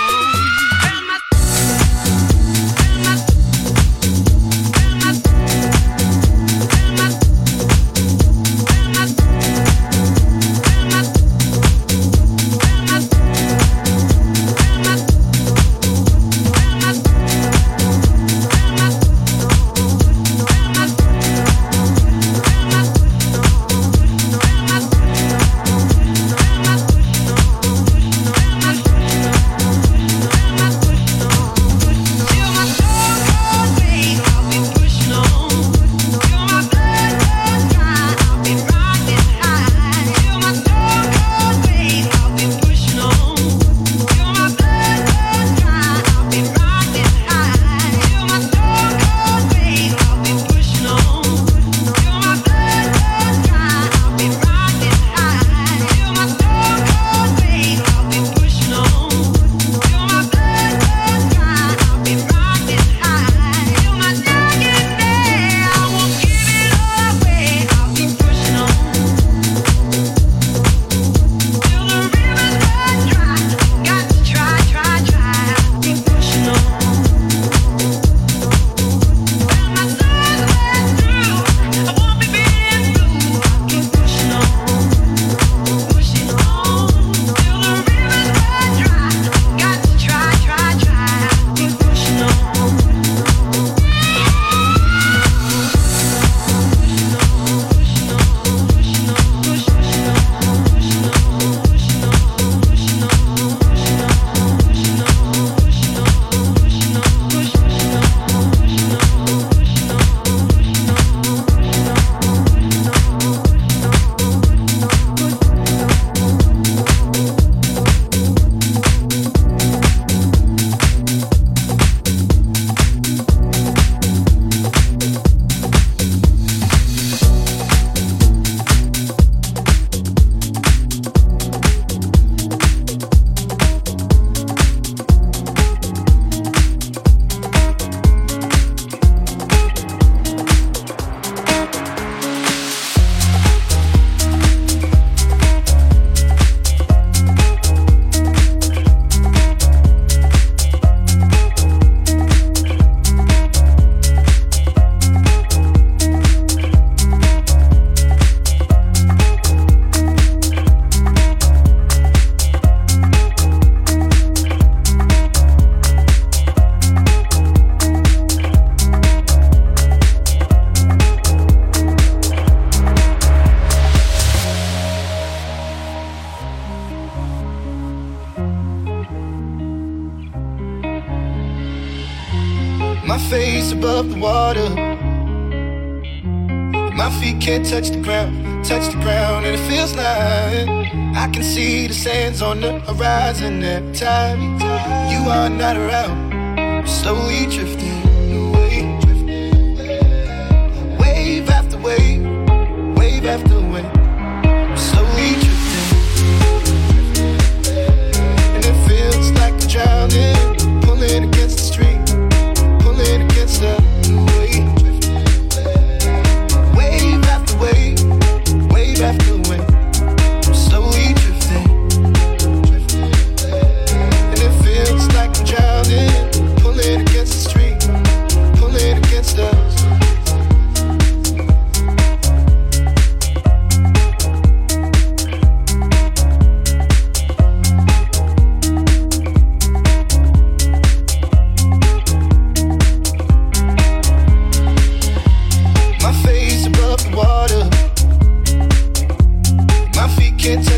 Yeah. That time.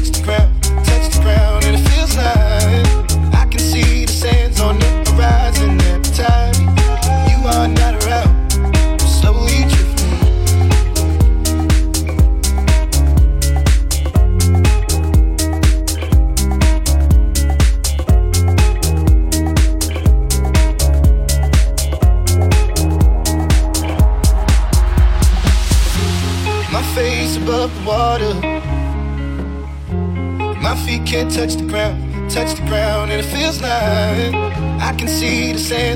next crowd.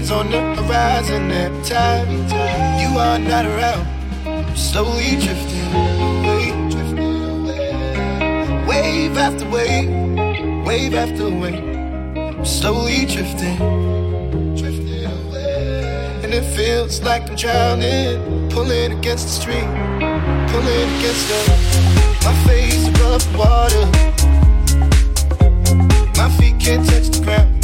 clouds on the horizon every time you are not around. Slowly drifting away. Wave after wave, wave after wave. I'm slowly drifting, drifting away. And it feels like I'm drowning, pulling against the stream, pulling against the. My face above water. My feet can't touch the ground.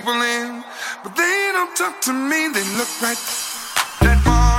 people in, but they don't talk to me. They look right that far.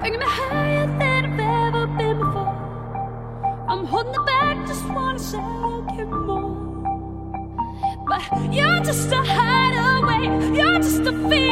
Bring me higher than I've ever been before. I'm holding it back, just wanna say I'll give more. But you're just a hideaway, you're just a feeling.